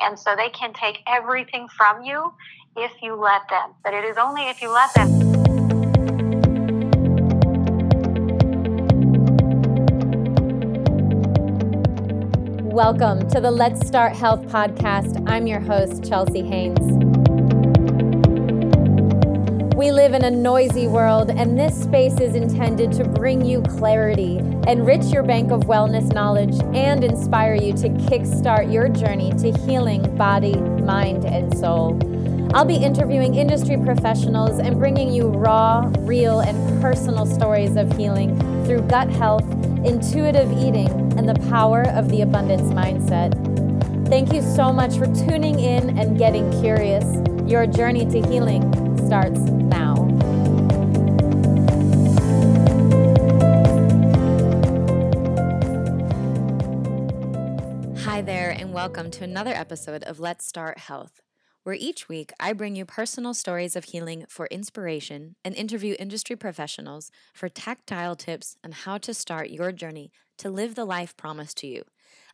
And so they can take everything from you if you let them. But it is only if you let them. Welcome to the Let's Start Health podcast. I'm your host, Chelsea Haynes. We live in a noisy world, and this space is intended to bring you clarity, enrich your bank of wellness knowledge, and inspire you to kickstart your journey to healing body, mind, and soul. I'll be interviewing industry professionals and bringing you raw, real, and personal stories of healing through gut health, intuitive eating, and the power of the abundance mindset. Thank you so much for tuning in and getting curious. Your journey to healing starts now. Hi there, and welcome to another episode of Let's Start Health, where each week I bring you personal stories of healing for inspiration and interview industry professionals for tactile tips on how to start your journey to live the life promised to you.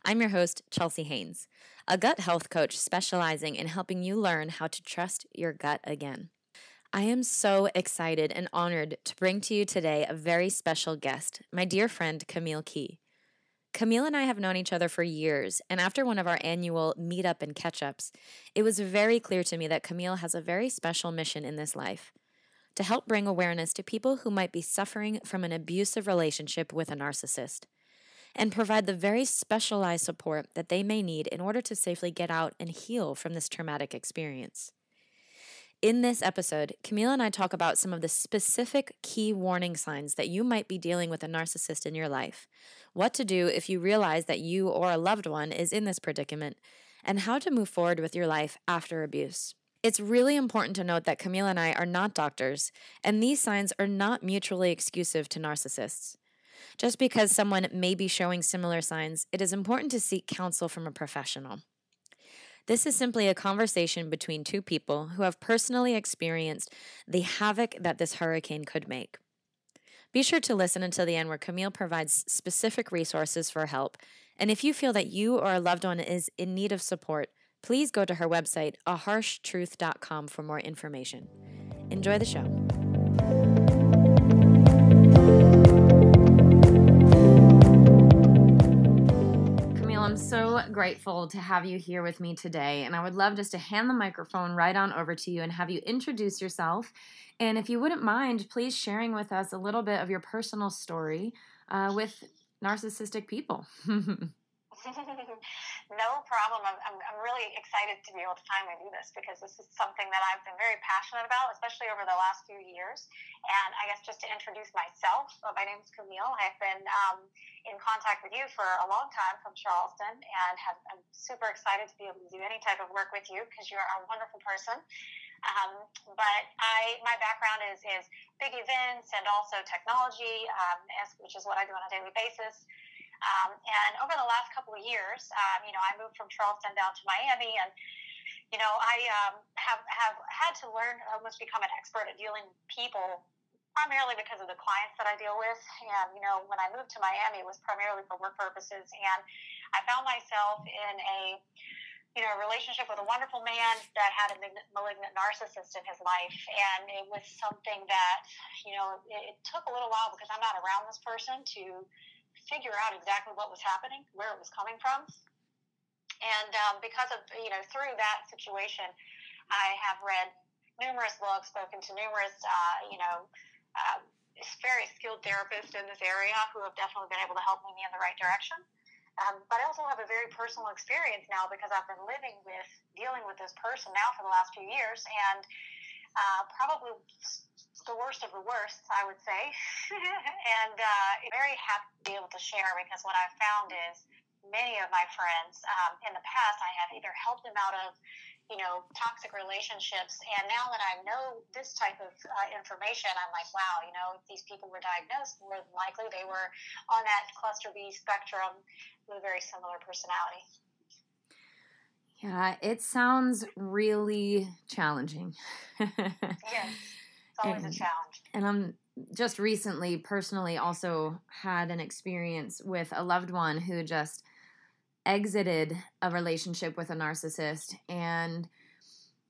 I'm your host, Chelsea Haynes, a gut health coach specializing in helping you learn how to trust your gut again. I am so excited and honored to bring to you today a very special guest, my dear friend Camille Key. Camille and I have known each other for years, and after one of our annual meetup and catch ups, it was very clear to me that Camille has a very special mission in this life to help bring awareness to people who might be suffering from an abusive relationship with a narcissist and provide the very specialized support that they may need in order to safely get out and heal from this traumatic experience. In this episode, Camille and I talk about some of the specific key warning signs that you might be dealing with a narcissist in your life, what to do if you realize that you or a loved one is in this predicament, and how to move forward with your life after abuse. It's really important to note that Camille and I are not doctors, and these signs are not mutually exclusive to narcissists. Just because someone may be showing similar signs, it is important to seek counsel from a professional. This is simply a conversation between two people who have personally experienced the havoc that this hurricane could make. Be sure to listen until the end, where Camille provides specific resources for help. And if you feel that you or a loved one is in need of support, please go to her website, aharshtruth.com, for more information. Enjoy the show. So grateful to have you here with me today. And I would love just to hand the microphone right on over to you and have you introduce yourself. And if you wouldn't mind, please sharing with us a little bit of your personal story uh, with narcissistic people. no problem. I'm, I'm, I'm, really excited to be able to finally do this because this is something that I've been very passionate about, especially over the last few years. And I guess just to introduce myself, uh, my name is Camille. I've been um, in contact with you for a long time from Charleston and have, I'm super excited to be able to do any type of work with you because you're a wonderful person. Um, but I, my background is, is big events and also technology, um, which is what I do on a daily basis. Um, and over the last couple of years, um, you know, I moved from Charleston down to Miami, and you know, I um, have have had to learn almost become an expert at dealing with people, primarily because of the clients that I deal with. And you know, when I moved to Miami, it was primarily for work purposes, and I found myself in a you know, a relationship with a wonderful man that had a malignant narcissist in his life. And it was something that, you know, it, it took a little while because I'm not around this person to figure out exactly what was happening, where it was coming from. And um, because of, you know, through that situation, I have read numerous books, spoken to numerous, uh, you know, uh, very skilled therapists in this area who have definitely been able to help me in the right direction. Um, but I also have a very personal experience now because I've been living with, dealing with this person now for the last few years, and uh, probably the worst of the worst, I would say. and uh, very happy to be able to share because what I've found is many of my friends um, in the past, I have either helped them out of, you know, toxic relationships. And now that I know this type of uh, information, I'm like, wow, you know, if these people were diagnosed, more than likely they were on that cluster B spectrum with a very similar personality. Yeah, it sounds really challenging. yes always and, a challenge. And I'm just recently personally also had an experience with a loved one who just exited a relationship with a narcissist and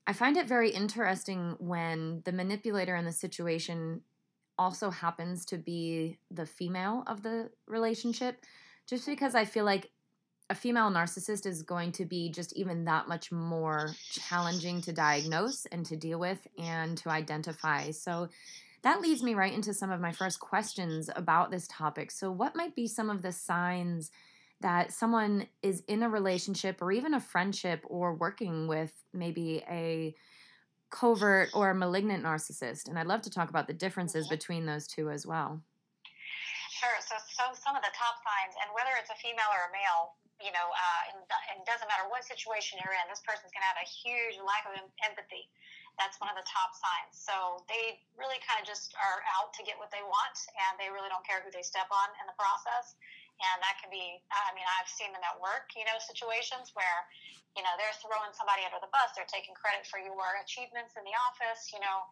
I find it very interesting when the manipulator in the situation also happens to be the female of the relationship just because I feel like a female narcissist is going to be just even that much more challenging to diagnose and to deal with and to identify. So that leads me right into some of my first questions about this topic. So, what might be some of the signs that someone is in a relationship or even a friendship or working with maybe a covert or malignant narcissist? And I'd love to talk about the differences mm-hmm. between those two as well. Sure. So, so some of the top signs, and whether it's a female or a male, you know, uh, and, and doesn't matter what situation you're in, this person's going to have a huge lack of empathy. That's one of the top signs. So they really kind of just are out to get what they want, and they really don't care who they step on in the process. And that can be, I mean, I've seen them at work, you know, situations where, you know, they're throwing somebody under the bus, they're taking credit for your achievements in the office, you know,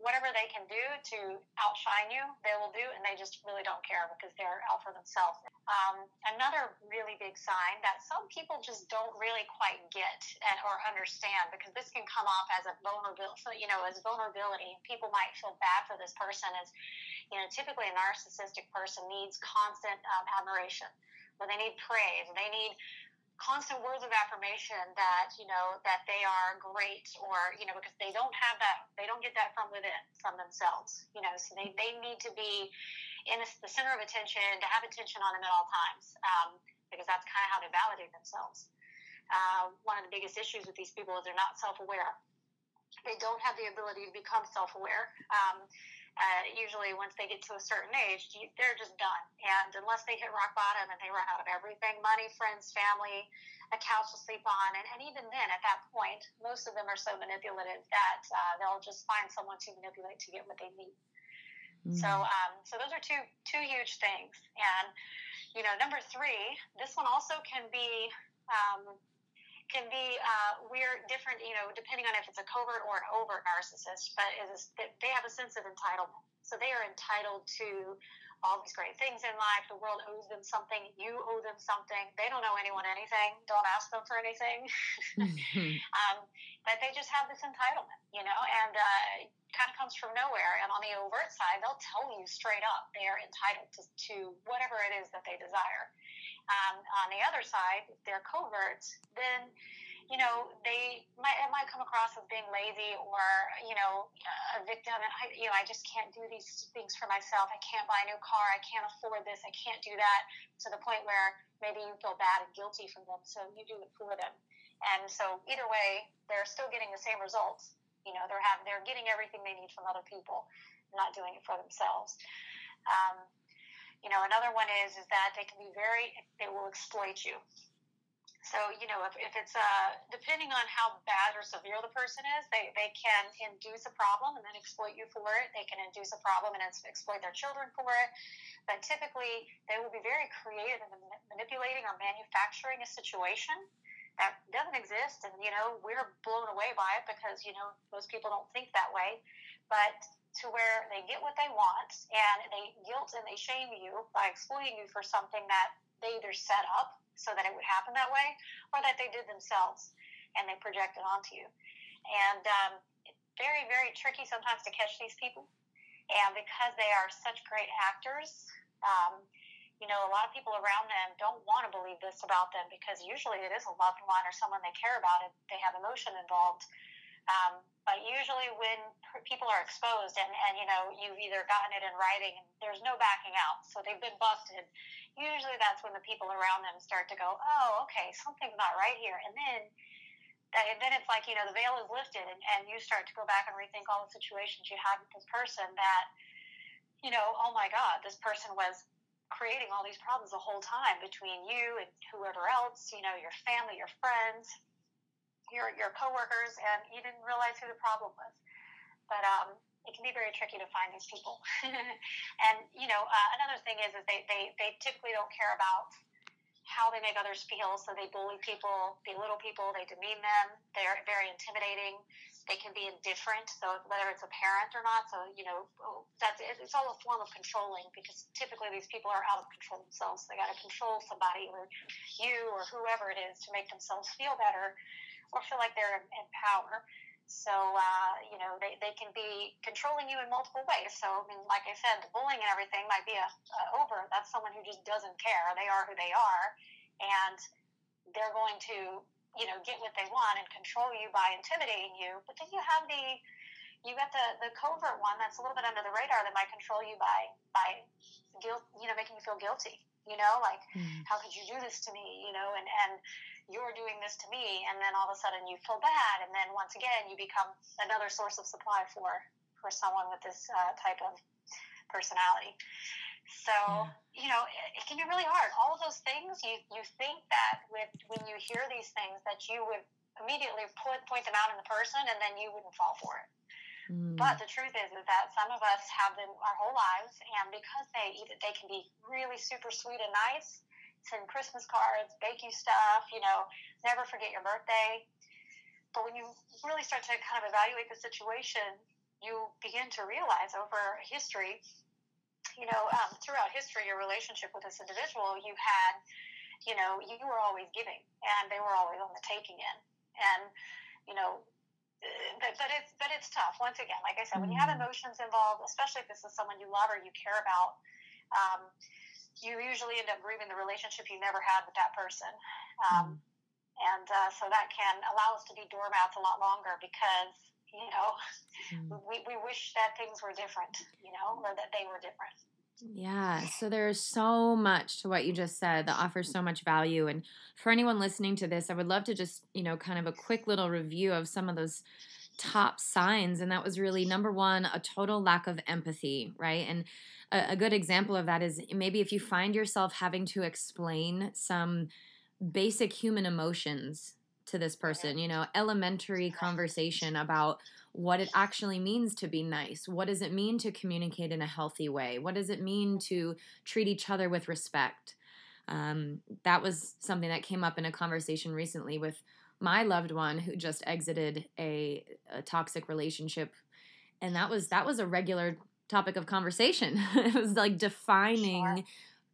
whatever they can do to outshine you, they will do, and they just really don't care because they're out for themselves. Um, another really big sign that some people just don't really quite get and, or understand because this can come off as a vulnerability, you know, as vulnerability. People might feel bad for this person Is you know, typically a narcissistic person needs constant um, admiration, where they need praise, they need constant words of affirmation that you know that they are great or you know because they don't have that they don't get that from within from themselves you know so they, they need to be in the center of attention to have attention on them at all times um, because that's kind of how they validate themselves. Uh, one of the biggest issues with these people is they're not self-aware. They don't have the ability to become self-aware um, uh, usually once they get to a certain age, you, they're just done. And unless they hit rock bottom and they run out of everything money, friends, family, a couch to sleep on, and, and even then, at that point, most of them are so manipulative that uh, they'll just find someone to manipulate to get what they need. Mm. So, um, so those are two two huge things. And you know, number three, this one also can be um, can be uh, weird, different, you know, depending on if it's a covert or an overt narcissist, but is they have a sense of entitlement. So they are entitled to all these great things in life. The world owes them something. You owe them something. They don't owe anyone anything. Don't ask them for anything. mm-hmm. um, but they just have this entitlement, you know, and uh, kind of comes from nowhere. And on the overt side, they'll tell you straight up they are entitled to, to whatever it is that they desire. Um, on the other side, if they're covert, then you know they might it might come across as being lazy or you know a victim. And I you know I just can't do these things for myself. I can't buy a new car. I can't afford this. I can't do that. To the point where maybe you feel bad and guilty for them, so you do it for them. And so either way, they're still getting the same results. You know, they're having they're getting everything they need from other people, not doing it for themselves. Um, you know, another one is is that they can be very they will exploit you. So, you know, if, if it's uh, depending on how bad or severe the person is, they, they can induce a problem and then exploit you for it. They can induce a problem and exploit their children for it. But typically, they will be very creative in manipulating or manufacturing a situation that doesn't exist. And, you know, we're blown away by it because, you know, most people don't think that way. But to where they get what they want and they guilt and they shame you by exploiting you for something that they either set up so that it would happen that way or that they did themselves and they project it onto you. And um, it's very, very tricky sometimes to catch these people. And because they are such great actors, um, you know, a lot of people around them don't want to believe this about them because usually it is a loved one or someone they care about and they have emotion involved. Um, but usually, when people are exposed and, and you know you've either gotten it in writing and there's no backing out, so they've been busted. Usually, that's when the people around them start to go, "Oh, okay, something's not right here," and then that then it's like you know the veil is lifted and, and you start to go back and rethink all the situations you had with this person that you know oh my god this person was creating all these problems the whole time between you and whoever else you know your family your friends your your coworkers, and you didn't realize who the problem was. But um, it can be very tricky to find these people. and you know, uh, another thing is is they, they they typically don't care about how they make others feel, so they bully people, belittle people, they demean them. They're very intimidating. they can be indifferent, so whether it's a parent or not. So you know, that's it's all a form of controlling because typically these people are out of control themselves. So They got to control somebody or you or whoever it is to make themselves feel better or feel like they're in power. So, uh, you know, they, they can be controlling you in multiple ways. So, I mean, like I said, the bullying and everything might be a, a over. That's someone who just doesn't care. They are who they are. And they're going to you know, get what they want and control you by intimidating you. But then you have the you got the the covert one that's a little bit under the radar that might control you by by guilt, you know, making you feel guilty. You know, like mm. how could you do this to me? You know, and and you're doing this to me, and then all of a sudden you feel bad, and then once again you become another source of supply for for someone with this uh, type of personality. So, you know, it, it, can be really hard. All of those things, you, you think that with when you hear these things that you would immediately point, point them out in the person and then you wouldn't fall for it. Mm. But the truth is, is that some of us have them our whole lives, and because they either they can be really super sweet and nice, send Christmas cards, bake you stuff, you know, never forget your birthday. But when you really start to kind of evaluate the situation, you begin to realize over history you know, um, throughout history, your relationship with this individual, you had, you know, you were always giving, and they were always on the taking end, and you know, but, but it's but it's tough. Once again, like I said, when you have mm-hmm. emotions involved, especially if this is someone you love or you care about, um, you usually end up grieving the relationship you never had with that person. Um, mm. And uh, so that can allow us to be doormats a lot longer because you know, mm. we, we wish that things were different, you know, or that they were different. Yeah, so there's so much to what you just said that offers so much value. And for anyone listening to this, I would love to just, you know, kind of a quick little review of some of those top signs. And that was really number one, a total lack of empathy, right? And a, a good example of that is maybe if you find yourself having to explain some basic human emotions to this person, you know, elementary conversation about what it actually means to be nice. What does it mean to communicate in a healthy way? What does it mean to treat each other with respect? Um, that was something that came up in a conversation recently with my loved one who just exited a, a toxic relationship, and that was that was a regular topic of conversation. it was like defining sure.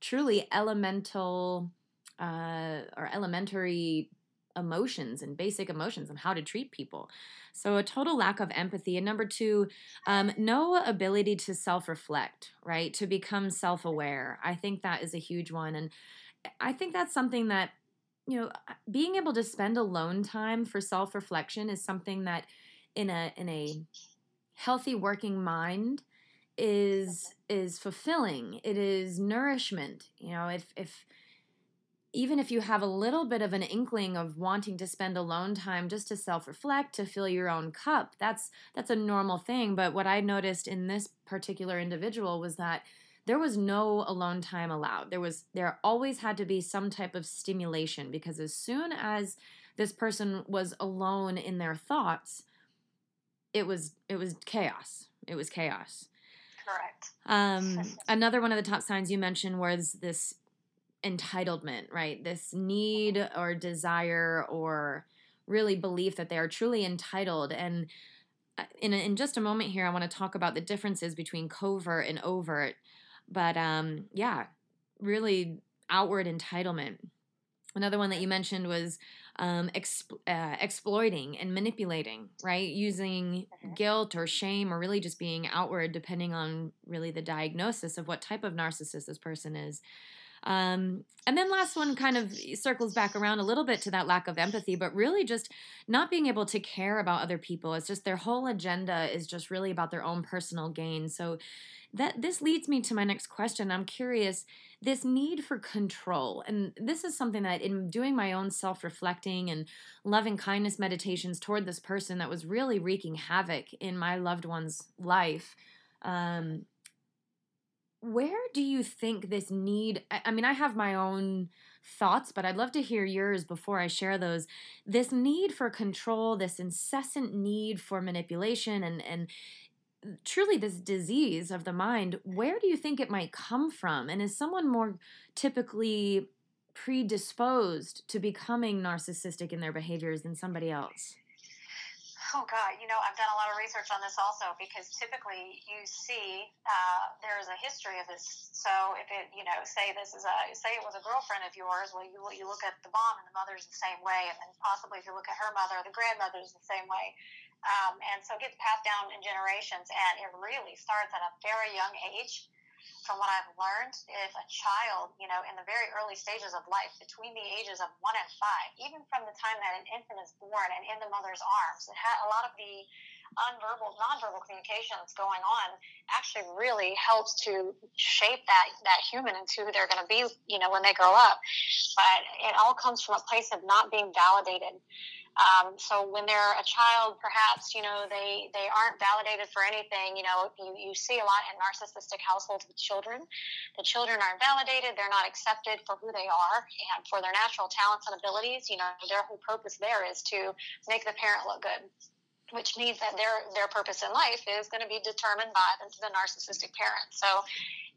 truly elemental uh, or elementary emotions and basic emotions and how to treat people. So, a total lack of empathy. And number two, um, no ability to self reflect, right? To become self aware. I think that is a huge one. And I think that's something that, you know, being able to spend alone time for self reflection is something that in a, in a, healthy working mind is is fulfilling. It is nourishment you know if if even if you have a little bit of an inkling of wanting to spend alone time just to self-reflect to fill your own cup that's that's a normal thing. But what i noticed in this particular individual was that there was no alone time allowed there was there always had to be some type of stimulation because as soon as this person was alone in their thoughts it was it was chaos it was chaos correct um another one of the top signs you mentioned was this entitlement, right? This need or desire or really belief that they are truly entitled. And uh, in, a, in just a moment here, I want to talk about the differences between covert and overt. But um, yeah, really outward entitlement. Another one that you mentioned was um, exp- uh, exploiting and manipulating, right? Using mm-hmm. guilt or shame or really just being outward, depending on really the diagnosis of what type of narcissist this person is. Um, and then last one kind of circles back around a little bit to that lack of empathy, but really just not being able to care about other people. It's just their whole agenda is just really about their own personal gain. So that this leads me to my next question. I'm curious this need for control. And this is something that in doing my own self-reflecting and loving kindness meditations toward this person that was really wreaking havoc in my loved one's life. Um, where do you think this need I mean I have my own thoughts but I'd love to hear yours before I share those. This need for control this incessant need for manipulation and and truly this disease of the mind where do you think it might come from? And is someone more typically predisposed to becoming narcissistic in their behaviors than somebody else Oh God, you know I've done a lot of research on this also because typically you see uh, there is a history of this. So if it, you know, say this is a say it was a girlfriend of yours, well you you look at the mom and the mother's the same way, and then possibly if you look at her mother, the grandmother's the same way, um, and so it gets passed down in generations, and it really starts at a very young age from what I've learned, if a child, you know, in the very early stages of life, between the ages of one and five, even from the time that an infant is born and in the mother's arms, it had a lot of the unverbal, nonverbal communication that's going on actually really helps to shape that that human into who they're going to be, you know, when they grow up. But it all comes from a place of not being validated. Um, so when they're a child, perhaps you know they they aren't validated for anything. You know, you, you see a lot in narcissistic households with children. The children aren't validated; they're not accepted for who they are and for their natural talents and abilities. You know, their whole purpose there is to make the parent look good which means that their their purpose in life is going to be determined by the, the narcissistic parent. So,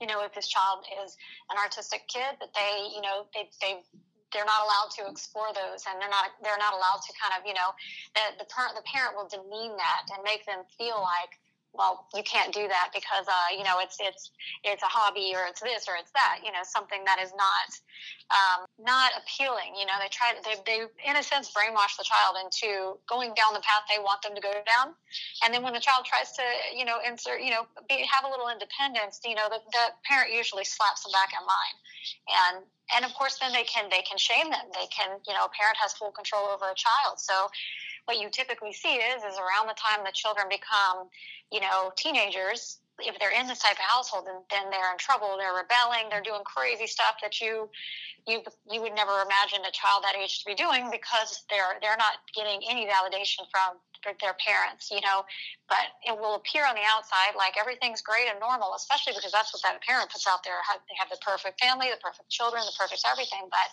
you know, if this child is an artistic kid, that they, you know, they they they're not allowed to explore those and they're not they're not allowed to kind of you know the the parent the parent will demean that and make them feel like well you can't do that because uh, you know it's it's it's a hobby or it's this or it's that you know something that is not um, not appealing you know they try they, they in a sense brainwash the child into going down the path they want them to go down. And then when the child tries to you know insert you know be, have a little independence you know the, the parent usually slaps them back in line and and of course then they can they can shame them. They can you know a parent has full control over a child. So what you typically see is is around the time the children become you know teenagers if they're in this type of household then, then they're in trouble they're rebelling they're doing crazy stuff that you you you would never imagine a child that age to be doing because they're they're not getting any validation from their parents, you know, but it will appear on the outside like everything's great and normal, especially because that's what that parent puts out there. They have the perfect family, the perfect children, the perfect everything, but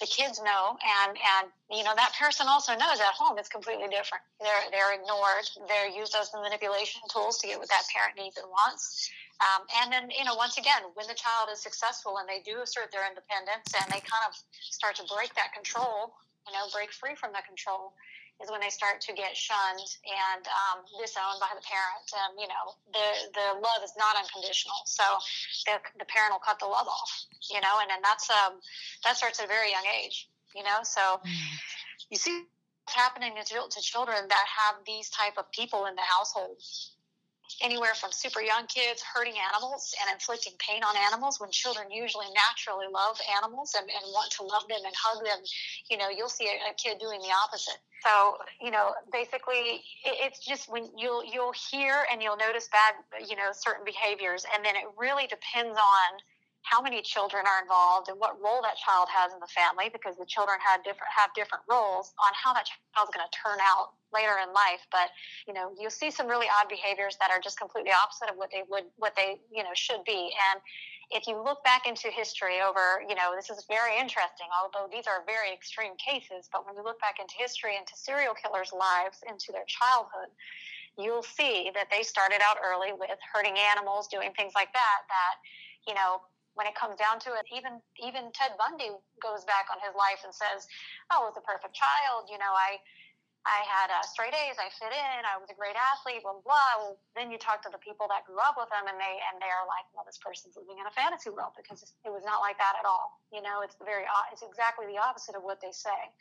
the kids know, and and you know that person also knows at home it's completely different. They're they're ignored. They're used as the manipulation tools to get what that parent needs and wants. Um, and then you know once again, when the child is successful and they do assert their independence and they kind of start to break that control, you know, break free from that control, is when they start to get shunned and um, disowned by the parent. Um, you know, the the love is not unconditional, so the, the parent will cut the love off. You know, and then that's um that starts at a very young age. You know, so you see what's happening to, to children that have these type of people in the household anywhere from super young kids hurting animals and inflicting pain on animals when children usually naturally love animals and, and want to love them and hug them. You know, you'll see a, a kid doing the opposite. So, you know, basically it, it's just when you'll, you'll hear and you'll notice bad, you know, certain behaviors. And then it really depends on how many children are involved and what role that child has in the family because the children have different have different roles on how that child's going to turn out later in life. But you know you'll see some really odd behaviors that are just completely opposite of what they would what they you know should be. And if you look back into history over you know this is very interesting although these are very extreme cases but when you look back into history into serial killers lives into their childhood you'll see that they started out early with hurting animals doing things like that that you know when it comes down to it, even even Ted Bundy goes back on his life and says, "Oh, I was a perfect child. You know, I I had uh, straight A's. I fit in. I was a great athlete. Blah, blah. Well, then you talk to the people that grew up with him, and they and they're like, well, this person's living in a fantasy world because it was not like that at all. You know, it's the very it's exactly the opposite of what they say.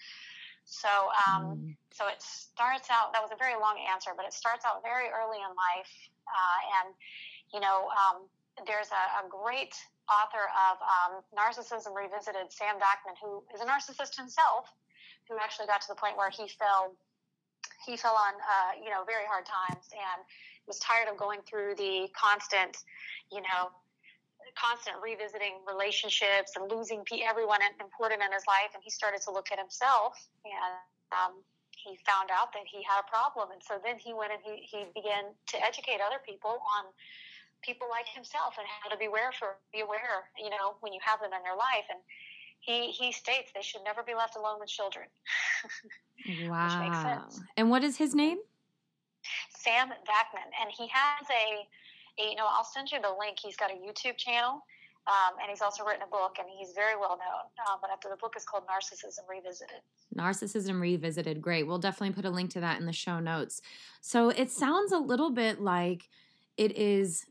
So um, mm. so it starts out. That was a very long answer, but it starts out very early in life, uh, and you know, um, there's a, a great author of um, Narcissism Revisited, Sam Vaknin, who is a narcissist himself, who actually got to the point where he fell he fell on uh, you know very hard times and was tired of going through the constant you know constant revisiting relationships and losing everyone important in his life. And he started to look at himself and um, he found out that he had a problem. And so then he went and he, he began to educate other people on people like himself and how to be aware for be aware, you know, when you have them in their life. And he he states they should never be left alone with children. wow. And what is his name? Sam Vaknin, and he has a, a, you know I'll send you the link. He's got a YouTube channel. Um, and he's also written a book, and he's very well known. Uh, but after the book is called Narcissism Revisited. Narcissism Revisited. Great. We'll definitely put a link to that in the show notes. So it sounds a little bit like it is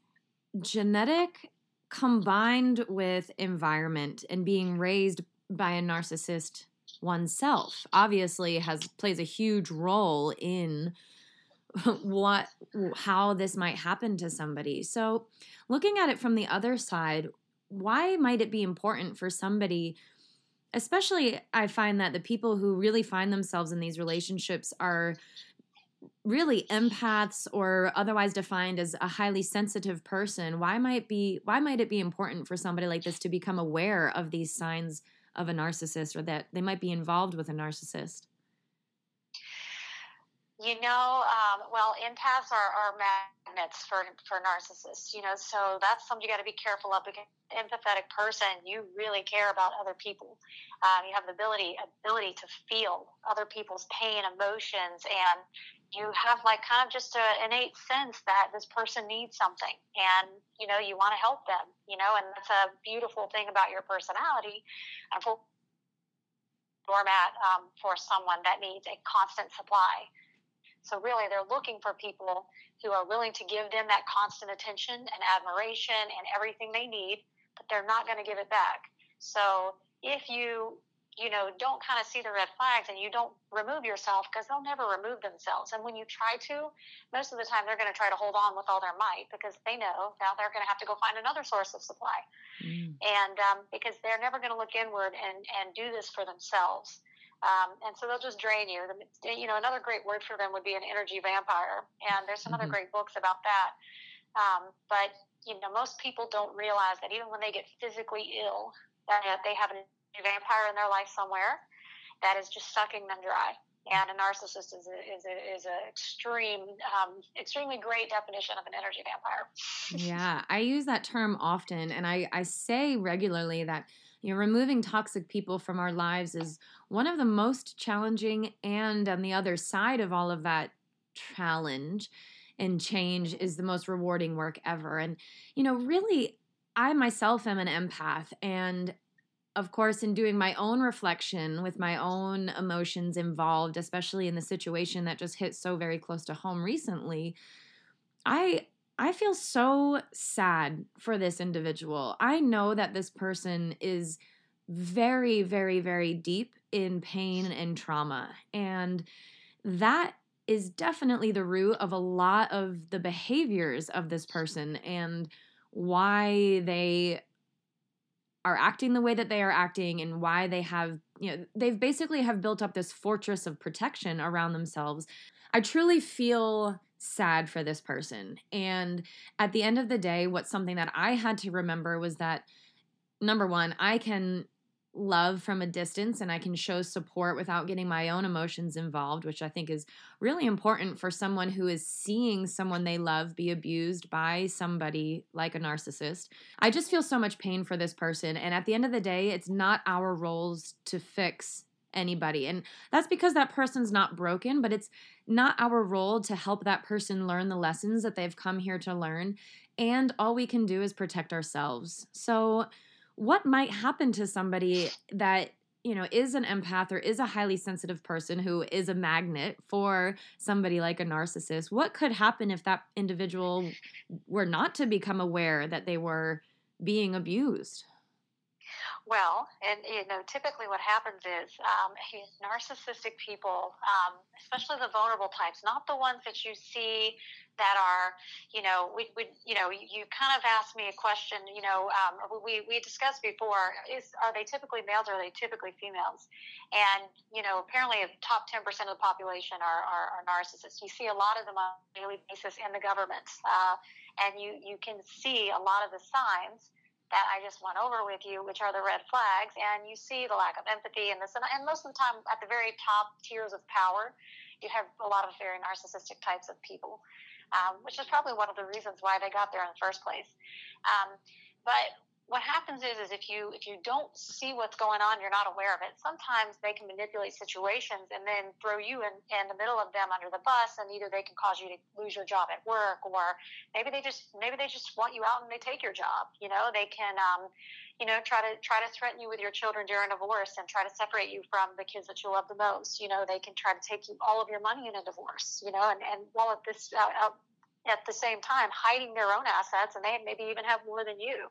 genetic combined with environment and being raised by a narcissist oneself obviously has plays a huge role in what how this might happen to somebody. So, looking at it from the other side, why might it be important for somebody especially I find that the people who really find themselves in these relationships are really empaths or otherwise defined as a highly sensitive person why might be why might it be important for somebody like this to become aware of these signs of a narcissist or that they might be involved with a narcissist you know, um, well, empaths are, are magnets for, for narcissists, you know, so that's something you got to be careful of because empathetic person, you really care about other people. Um, you have the ability, ability to feel other people's pain, emotions, and you have like kind of just an innate sense that this person needs something and, you know, you want to help them, you know, and that's a beautiful thing about your personality. And for doormat um, for someone that needs a constant supply so really, they're looking for people who are willing to give them that constant attention and admiration and everything they need, but they're not going to give it back. So if you you know, don't kind of see the red flags and you don't remove yourself because they'll never remove themselves. And when you try to, most of the time they're going to try to hold on with all their might because they know now they're going to have to go find another source of supply. Mm. And um, because they're never going to look inward and, and do this for themselves. Um, and so they'll just drain you. You know, another great word for them would be an energy vampire. And there's some mm-hmm. other great books about that. Um, but you know, most people don't realize that even when they get physically ill, that they have a vampire in their life somewhere that is just sucking them dry. And a narcissist is a, is a, is a extreme, um, extremely great definition of an energy vampire. yeah, I use that term often, and I, I say regularly that you know, removing toxic people from our lives is one of the most challenging, and on the other side of all of that challenge and change is the most rewarding work ever. And, you know, really, I myself am an empath, and of course, in doing my own reflection with my own emotions involved, especially in the situation that just hit so very close to home recently, I I feel so sad for this individual. I know that this person is very, very, very deep in pain and trauma. And that is definitely the root of a lot of the behaviors of this person and why they are acting the way that they are acting and why they have you know they've basically have built up this fortress of protection around themselves i truly feel sad for this person. And at the end of the day, what's something that I had to remember was that number one, I can love from a distance and I can show support without getting my own emotions involved, which I think is really important for someone who is seeing someone they love be abused by somebody like a narcissist. I just feel so much pain for this person. And at the end of the day, it's not our roles to fix anybody. And that's because that person's not broken, but it's not our role to help that person learn the lessons that they've come here to learn. And all we can do is protect ourselves. So, what might happen to somebody that you know is an empath or is a highly sensitive person who is a magnet for somebody like a narcissist? What could happen if that individual were not to become aware that they were being abused well, and you know, typically what happens is um, narcissistic people, um, especially the vulnerable types, not the ones that you see that are, you know, we, we you know, you, kind of asked me a question, you know, um, we, we discussed before, is are they typically males or are they typically females? And, you know, apparently top 10% of the population are, are, are, narcissists. You see a lot of them on a daily basis in the government. Uh, and you, you can see a lot of the signs that I just went over with you, which are the red flags, and you see the lack of empathy and this, and, and most of the time at the very top tiers of power, you have a lot of very narcissistic types of people, um, which is probably one of the reasons why they got there in the first place. Um, but what happens is is if you if you don't see what's going on you're not aware of it. Sometimes they can manipulate situations and then throw you in, in the middle of them under the bus and either they can cause you to lose your job at work or maybe they just maybe they just want you out and they take your job. You know they can um, you know try to try to threaten you with your children during divorce and try to separate you from the kids that you love the most. You know they can try to take you all of your money in a divorce you know and and while at this uh, at the same time hiding their own assets and they maybe even have more than you.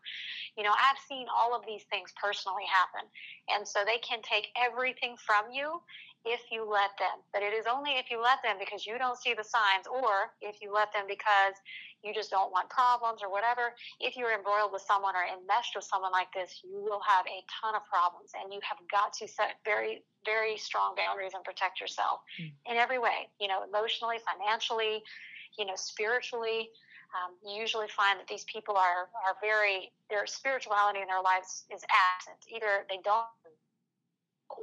You know, I've seen all of these things personally happen. And so they can take everything from you if you let them. But it is only if you let them because you don't see the signs or if you let them because you just don't want problems or whatever. If you're embroiled with someone or enmeshed with someone like this, you will have a ton of problems and you have got to set very, very strong boundaries and protect yourself mm. in every way, you know, emotionally, financially, you know, spiritually. Um, you usually find that these people are, are very, their spirituality in their lives is absent. Either they don't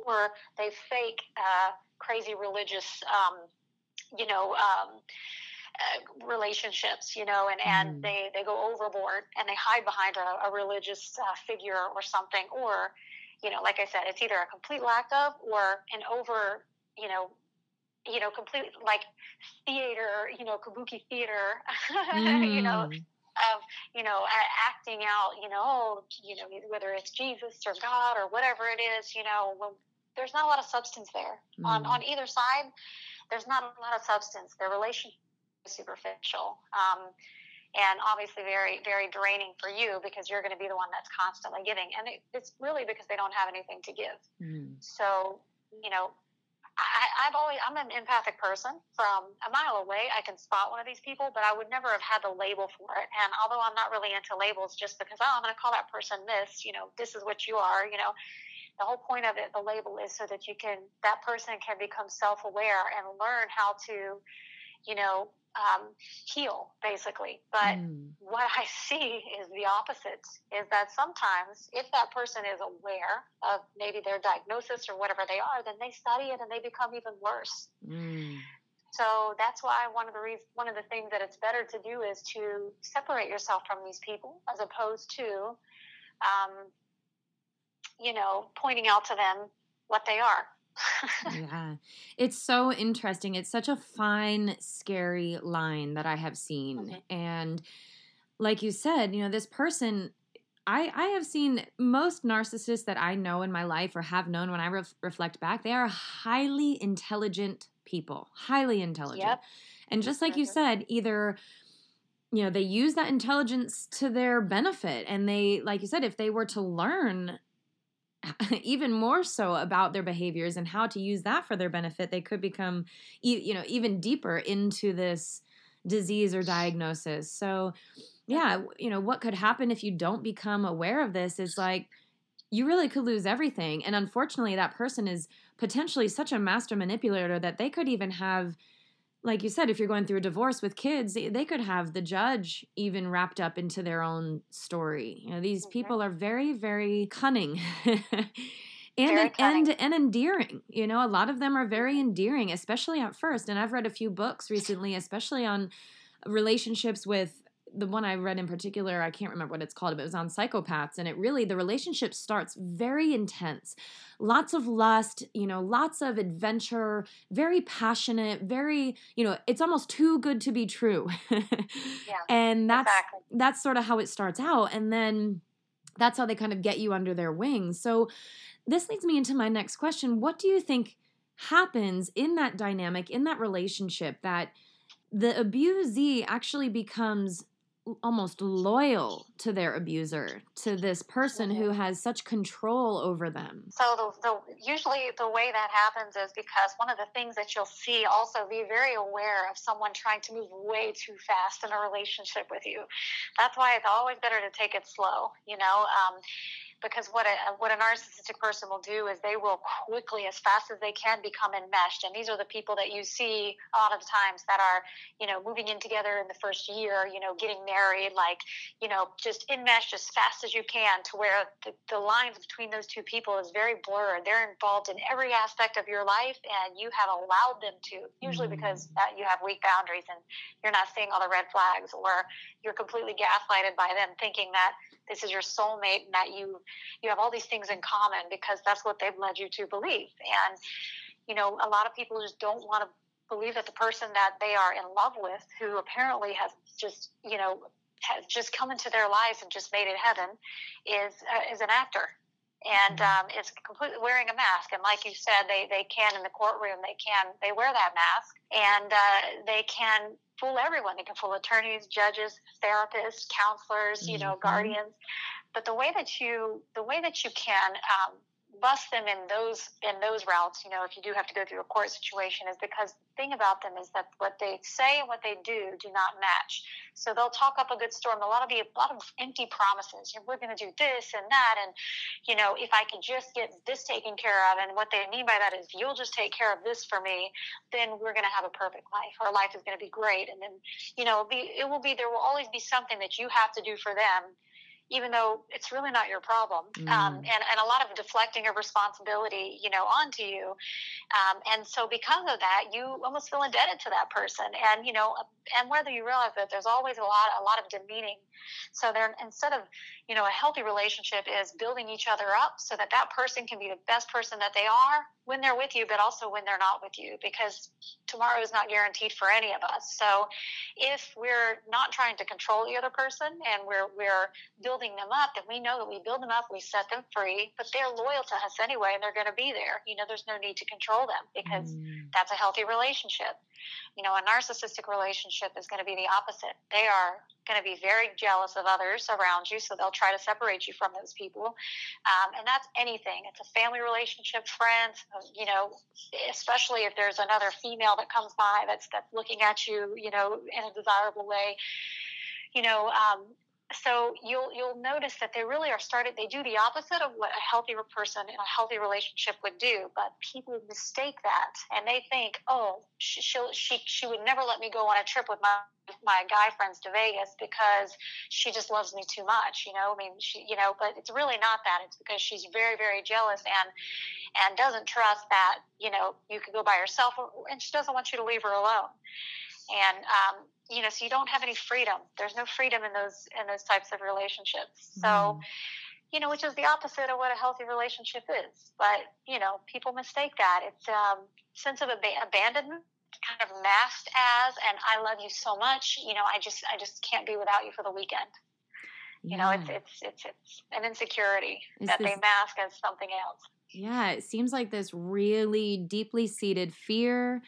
or they fake uh, crazy religious, um, you know, um, uh, relationships, you know, and, and mm. they, they go overboard and they hide behind a, a religious uh, figure or something. Or, you know, like I said, it's either a complete lack of or an over, you know, you know, complete like theater, you know, kabuki theater, mm. you know, mm. of you know acting out, you know, you know, whether it's Jesus or God or whatever it is, you know, well, there's not a lot of substance there mm. on on either side. There's not a lot of substance. Their relationship is superficial. Um, and obviously very very draining for you because you're going to be the one that's constantly giving and it, it's really because they don't have anything to give mm. so you know I, I've always I'm an empathic person. From a mile away, I can spot one of these people, but I would never have had the label for it. And although I'm not really into labels, just because oh, I'm going to call that person this, you know, this is what you are, you know, the whole point of it, the label is so that you can that person can become self-aware and learn how to, you know, um, heal basically. But mm. what I see is the opposite is that sometimes if that person is aware of maybe their diagnosis or whatever they are, then they study it and they become even worse. Mm. So that's why one of the reasons, one of the things that it's better to do is to separate yourself from these people as opposed to, um, you know, pointing out to them what they are yeah. It's so interesting. It's such a fine, scary line that I have seen. Mm-hmm. And like you said, you know, this person I, I have seen most narcissists that I know in my life or have known when I re- reflect back, they are highly intelligent people, highly intelligent. Yep. And just like mm-hmm. you said, either you know, they use that intelligence to their benefit and they like you said if they were to learn even more so about their behaviors and how to use that for their benefit, they could become, you know, even deeper into this disease or diagnosis. So, yeah, you know, what could happen if you don't become aware of this is like you really could lose everything. And unfortunately, that person is potentially such a master manipulator that they could even have like you said, if you're going through a divorce with kids, they could have the judge even wrapped up into their own story. You know, these mm-hmm. people are very, very cunning. and and and endearing. You know, a lot of them are very mm-hmm. endearing, especially at first. And I've read a few books recently, especially on relationships with the one I read in particular, I can't remember what it's called, but it was on psychopaths. And it really, the relationship starts very intense. Lots of lust, you know, lots of adventure, very passionate, very, you know, it's almost too good to be true. yeah, and that's exactly. that's sort of how it starts out. And then that's how they kind of get you under their wings. So this leads me into my next question. What do you think happens in that dynamic, in that relationship that the abusee actually becomes almost loyal to their abuser, to this person who has such control over them. So the, the usually the way that happens is because one of the things that you'll see also be very aware of someone trying to move way too fast in a relationship with you. That's why it's always better to take it slow. You know. Um, because what a what a narcissistic person will do is they will quickly, as fast as they can, become enmeshed. And these are the people that you see a lot of the times that are, you know, moving in together in the first year, you know, getting married, like, you know, just enmeshed as fast as you can to where the, the lines between those two people is very blurred. They're involved in every aspect of your life, and you have allowed them to, usually mm-hmm. because uh, you have weak boundaries and you're not seeing all the red flags, or you're completely gaslighted by them thinking that this is your soulmate and that you you have all these things in common because that's what they've led you to believe and you know a lot of people just don't want to believe that the person that they are in love with who apparently has just you know has just come into their lives and just made it heaven is uh, is an actor and mm-hmm. um, it's completely wearing a mask. And like you said, they, they can in the courtroom, they can they wear that mask, and uh, they can fool everyone. They can fool attorneys, judges, therapists, counselors, you know, mm-hmm. guardians. But the way that you the way that you can um, bust them in those in those routes, you know, if you do have to go through a court situation, is because the thing about them is that what they say and what they do do not match. So they'll talk up a good storm. A lot of be a lot of empty promises. We're going to do this and that, and you know, if I could just get this taken care of, and what they mean by that is you'll just take care of this for me, then we're going to have a perfect life. Our life is going to be great, and then you know, be it will be there will always be something that you have to do for them even though it's really not your problem. Um, mm. Um, and, and a lot of deflecting of responsibility, you know, onto you. Um, and so because of that, you almost feel indebted to that person. And, you know, and whether you realize that there's always a lot, a lot of demeaning. So there, instead of, you know, a healthy relationship is building each other up so that that person can be the best person that they are when they're with you, but also when they're not with you, because tomorrow is not guaranteed for any of us. So if we're not trying to control the other person and we're, we're building them up, then we know that we build them up, we set them free, but they're loyal to us anyway, and they're going to be there. You know, there's no need to control them because mm. that's a healthy relationship. You know, a narcissistic relationship is going to be the opposite. They are going to be very jealous of others around you, so they'll try to separate you from those people. Um, and that's anything. It's a family relationship, friends. Uh, you know, especially if there's another female that comes by that's that's looking at you, you know, in a desirable way. You know, um, so you'll you'll notice that they really are started they do the opposite of what a healthy person in a healthy relationship would do but people mistake that and they think oh she she'll, she she would never let me go on a trip with my my guy friends to Vegas because she just loves me too much you know? I mean she you know but it's really not that. It's because she's very very jealous and and doesn't trust that you know you could go by yourself and she doesn't want you to leave her alone and um, you know, so you don't have any freedom. There's no freedom in those in those types of relationships. So, mm. you know, which is the opposite of what a healthy relationship is. But you know, people mistake that. It's um, sense of ab- abandonment kind of masked as and I love you so much, you know, I just I just can't be without you for the weekend. You know, it's it's it's it's an insecurity that this, they mask as something else. Yeah, it seems like this really deeply seated fear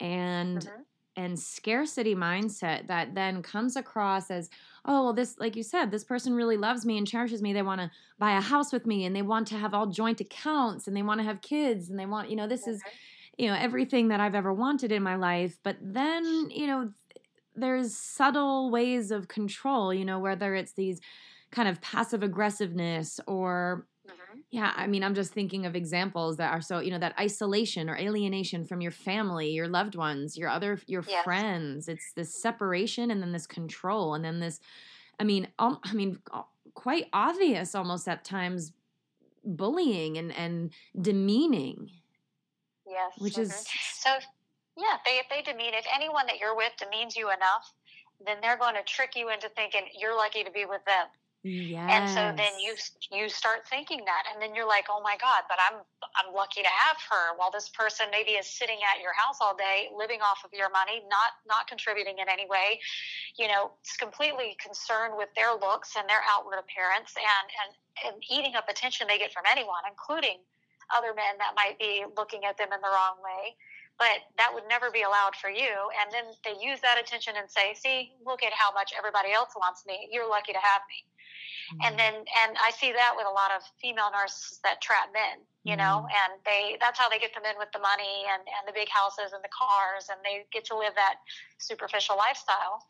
and mm-hmm and scarcity mindset that then comes across as oh well this like you said this person really loves me and cherishes me. They want to buy a house with me and they want to have all joint accounts and they want to have kids and they want you know this is mm-hmm. you know everything that i've ever wanted in my life. But then you know there's subtle ways of control you know whether it's these kind of passive aggressiveness or yeah, I mean, I'm just thinking of examples that are so, you know, that isolation or alienation from your family, your loved ones, your other, your yes. friends. It's this separation and then this control and then this, I mean, um, I mean, quite obvious almost at times bullying and, and demeaning. Yes. Which mm-hmm. is so, yeah, they, if they demean, if anyone that you're with demeans you enough, then they're going to trick you into thinking you're lucky to be with them. Yes. And so then you you start thinking that, and then you're like, oh my god, but I'm I'm lucky to have her. While this person maybe is sitting at your house all day, living off of your money, not not contributing in any way, you know, it's completely concerned with their looks and their outward appearance, and and and eating up attention they get from anyone, including other men that might be looking at them in the wrong way but that would never be allowed for you. And then they use that attention and say, see, look at how much everybody else wants me. You're lucky to have me. Mm-hmm. And then, and I see that with a lot of female narcissists that trap men, you mm-hmm. know, and they, that's how they get them in with the money and, and the big houses and the cars, and they get to live that superficial lifestyle.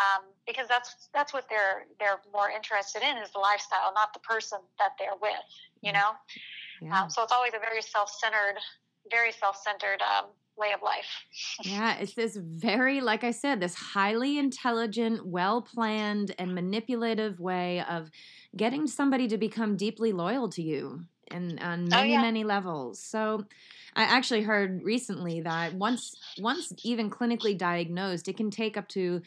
um, because that's that's what they're they're more interested in is the lifestyle, not the person that they're with. You know, yeah. um, so it's always a very self-centered, very self-centered um, way of life. yeah, it's this very, like I said, this highly intelligent, well planned, and manipulative way of getting somebody to become deeply loyal to you and on oh, many, oh, yeah. many levels. So I actually heard recently that once once even clinically diagnosed, it can take up to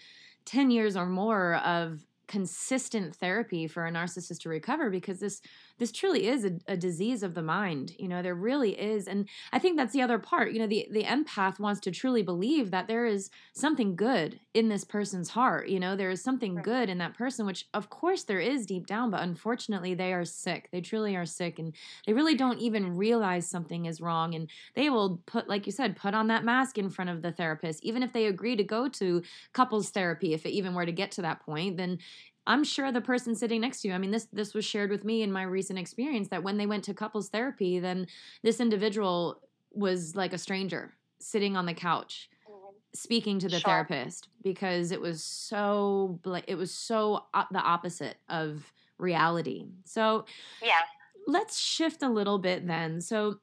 10 years or more of consistent therapy for a narcissist to recover because this this truly is a, a, disease of the mind you know there really is and i think that's the other part you know the the empath wants to truly believe that there is something good in this person's heart you know there is something right. good in that person which of course there is deep down but unfortunately they are sick they truly are sick and they really don't even realize something is wrong and they will put like you said put on that mask in front of the therapist even if they agree to go to couples therapy if it even were to get to that point then I'm sure the person sitting next to you, I mean, this this was shared with me in my recent experience that when they went to couples therapy, then this individual was like a stranger sitting on the couch mm-hmm. speaking to the sure. therapist because it was so it was so the opposite of reality. So yeah. Let's shift a little bit then. So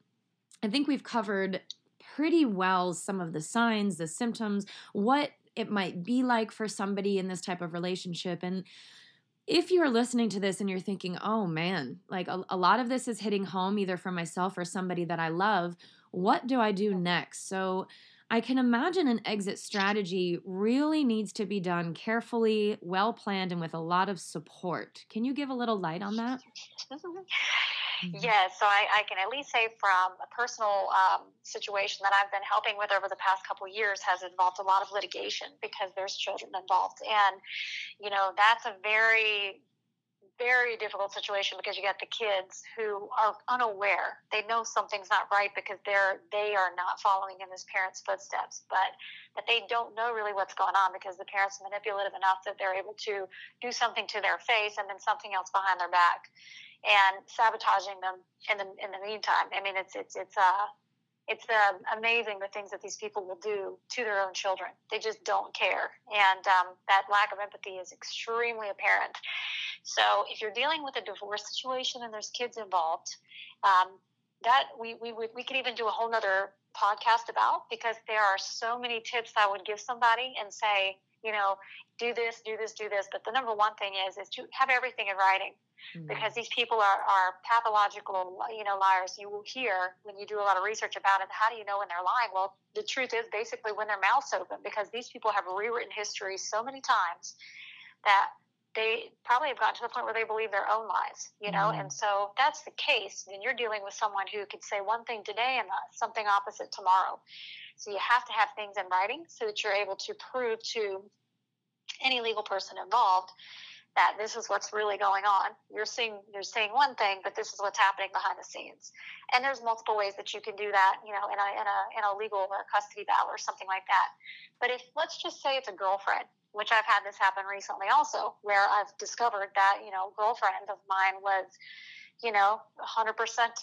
I think we've covered pretty well some of the signs, the symptoms, what it might be like for somebody in this type of relationship. And if you're listening to this and you're thinking, oh man, like a, a, lot of this is hitting home either for myself or somebody that I love, what do I do next? So I can imagine an exit strategy really needs to be done carefully, well planned, and with a lot of support. Can you give a little light on that? Mm-hmm. Yes, so I, I, can at least say from a personal um, situation that I've been helping with over the past couple years has involved a lot of litigation because there's children involved, and you know that's a very very difficult situation because you got the kids who are unaware. They know something's not right because they're they are not following in this parent's footsteps, but that they don't know really what's going on because the parents are manipulative enough that they're able to do something to their face and then something else behind their back and sabotaging them in the in the meantime. I mean, it's it's it's uh it's uh, amazing the things that these people will do to their own children. They just don't care, and um, that lack of empathy is extremely apparent. So, if you're dealing with a divorce situation and there's kids involved, um, that we we would we could even do a whole nother podcast about because there are so many tips I would give somebody and say, you know, do this, do this, do this. But the number one thing is is to have everything in writing mm-hmm. because these people are, are pathological, you know, liars. You will hear when you do a lot of research about it. How do you know when they're lying? Well, the truth is basically when their mouth's open because these people have rewritten history so many times that they probably have gotten to the point where they believe their own lies, you know? Mm. And so if that's the case. Then you're dealing with someone who could say one thing today and something opposite tomorrow. So you have to have things in writing so that you're able to prove to any legal person involved that this is what's really going on. You're seeing you're seeing one thing, but this is what's happening behind the scenes. And there's multiple ways that you can do that, you know, in a in a in a legal or custody battle or something like that. But if let's just say it's a girlfriend, which I've had this happen recently also, where I've discovered that, you know, girlfriend of mine was you know, 100%,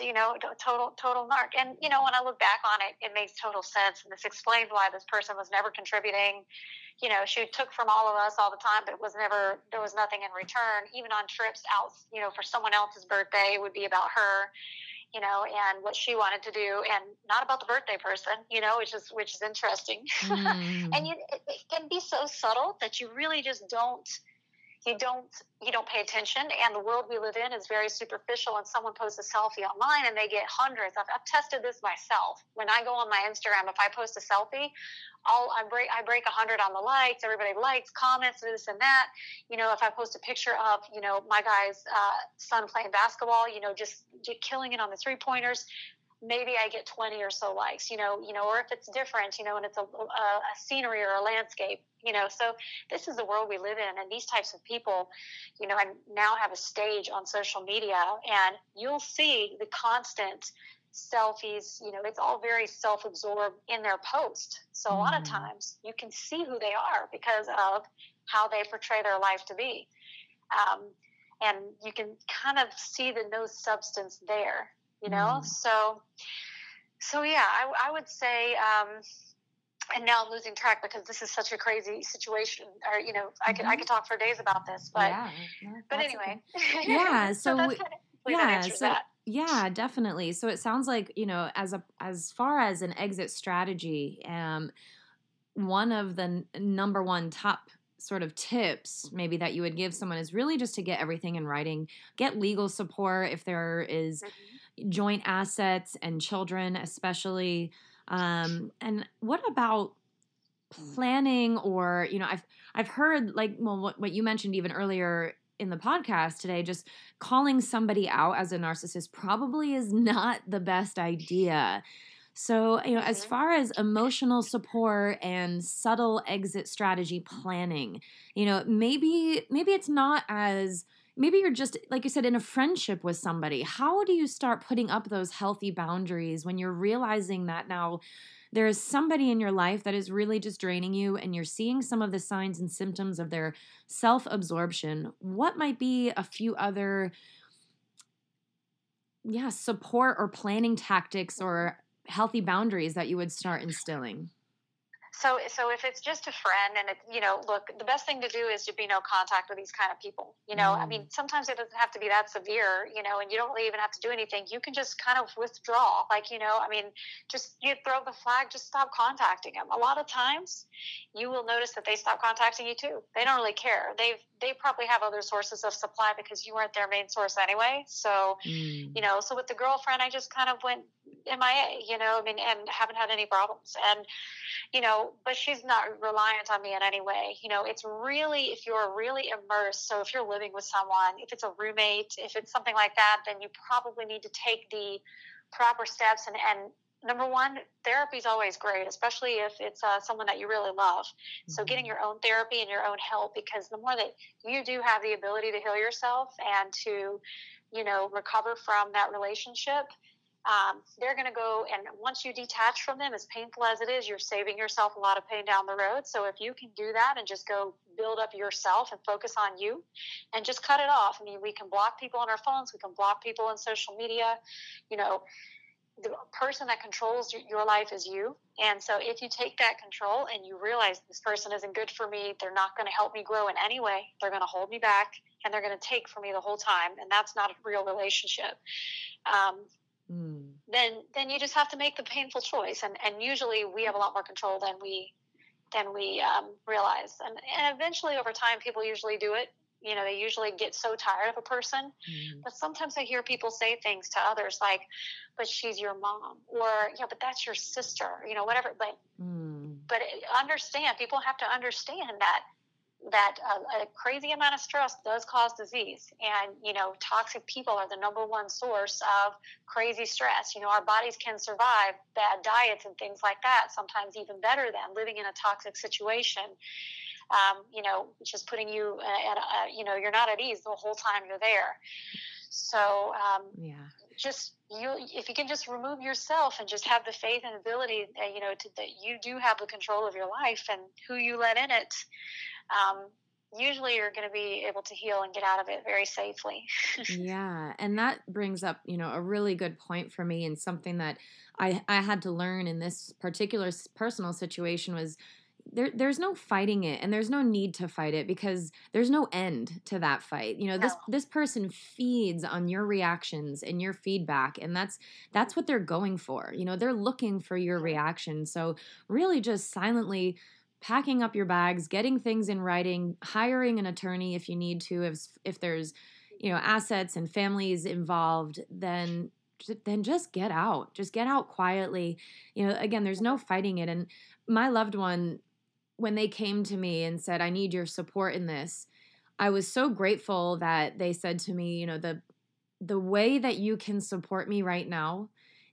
you know, total, total narc. And, you know, when I look back on it, it makes total sense. And this explains why this person was never contributing. You know, she took from all of us all the time, but it was never, there was nothing in return. Even on trips out, you know, for someone else's birthday, it would be about her you know, and what she wanted to do, and not about the birthday person, you know, which is which is interesting. Mm. and you, it, it, can be so subtle that you really just don't you don't you don't pay attention and the world we live in is very superficial and someone posts a selfie online and they get hundreds I've, I've tested this myself when i go on my instagram if i post a selfie I'll, I break I break a hundred on the likes. Everybody likes, comments, this and that. You know, if I post a picture of you know my guy's uh, son playing basketball, you know, just, just killing it on the three pointers, maybe I get 20 or so likes, you know, you know, or if it's different, you know, and it's a, a, a, scenery or a landscape, you know. So this is the world we live in, and these types of people, you know, I now have a stage on social media, and you'll see the constant selfies. You know, it's all very self-absorbed in their post. So a lot of mm. times you can see who they are because of how they portray their life to be. Um, and you can kind of see the no substance there you know mm. so so yeah I, I would say um, and now I'm losing track because this is such a crazy situation. Or you know, I could mm-hmm. I could talk for days about this, but yeah, but anyway. Yeah. So, so yeah. So that. yeah, definitely. So it sounds like you know, as a as far as an exit strategy, um, one of the n- number one top sort of tips maybe that you would give someone is really just to get everything in writing get legal support if there is mm-hmm. Joint assets and children especially um, and what about planning or you know I've I've heard like well what, what you mentioned even earlier in the podcast today just calling somebody out as a narcissist probably is not the best idea. So, you know, as mm-hmm. far as emotional support and subtle exit strategy planning, you know, maybe maybe it's not as maybe you're just like you said in a friendship with somebody. How do you start putting up those healthy boundaries when you're realizing that now there is somebody in your life that is really just draining you and you're seeing some of the signs and symptoms of their self-absorption? What might be a few other yeah support or planning tactics or healthy boundaries that you would start instilling so so if it's just a friend and it you know look the best thing to do is to be no contact with these kind of people you know mm. i mean mm. sometimes it doesn't have to be that severe you know and you don't really even have to do anything you can just kind of withdraw like you know i mean just you throw the flag just stop contacting them a lot of times you will notice that they stop contacting you too they don't really care they've they probably have other sources of supply because you weren't their main source anyway so mm. you know so with the girlfriend i just kind of went mia you know i mean and haven't had any problems and you know, but she's not reliant on me in any way. You know, it's really, if you're really immersed, so if you're living with someone, if it's a roommate, if it's something like that, then you probably need to take the proper steps and, and number one, therapy is always great, especially if it's uh, someone that you really love. Mm-hmm. So, getting your own therapy and your own help, because the more that you do have the ability to heal yourself and to, you know, recover from that relationship, um, they're going to go and once you detach from them as painful as it is you're saving yourself a lot of pain down the road so if you can do that and just go build up yourself and focus on you and just cut it off i mean we can block people on our phones we can block people on social media you know the person that controls your life is you. And so if you take that control and you realize this person isn't good for me, they're not going to help me grow in any way, they're going to hold me back and they're going to take from me the whole time. And that's not a real relationship. Um, mm. then then you just have to make the painful choice. And and usually we have a lot more control than we than we um, realize. And and eventually over time, people usually do it. You know, they usually get so tired of a person. Mm. But sometimes I hear people say things to others like, "But she's your mom," or "Yeah, but that's your sister." You know, whatever. But mm. but understand, people have to understand that that a, crazy amount of stress does cause disease and you know toxic people are the number one source of crazy stress you know our bodies can survive bad diets and things like that sometimes even better than living in a toxic situation um, you know just putting you at a, you know you're not at ease the whole time you're there so um, yeah just you if you can just remove yourself and just have the faith and ability that, you know to, that you do have the control of your life and who you let in it um, usually you're going to be able to heal and get out of it very safely. yeah, and that brings up, you know, a really good point for me and something that I I had to learn in this particular personal situation was there there's no fighting it and there's no need to fight it because there's no end to that fight. You know, this this person feeds on your reactions and your feedback and that's that's what they're going for. You know, they're looking for your reaction. So really just silently packing up your bags, getting things in writing, hiring an attorney if you need to, if if there's you know mm-hmm. assets and families involved, then then just get out. Just get out quietly. You know, again, there's no fighting it. And my loved one, when they came to me and said, "I need your support in this," I was so grateful that they said to me, you know, the the way that you can support me right now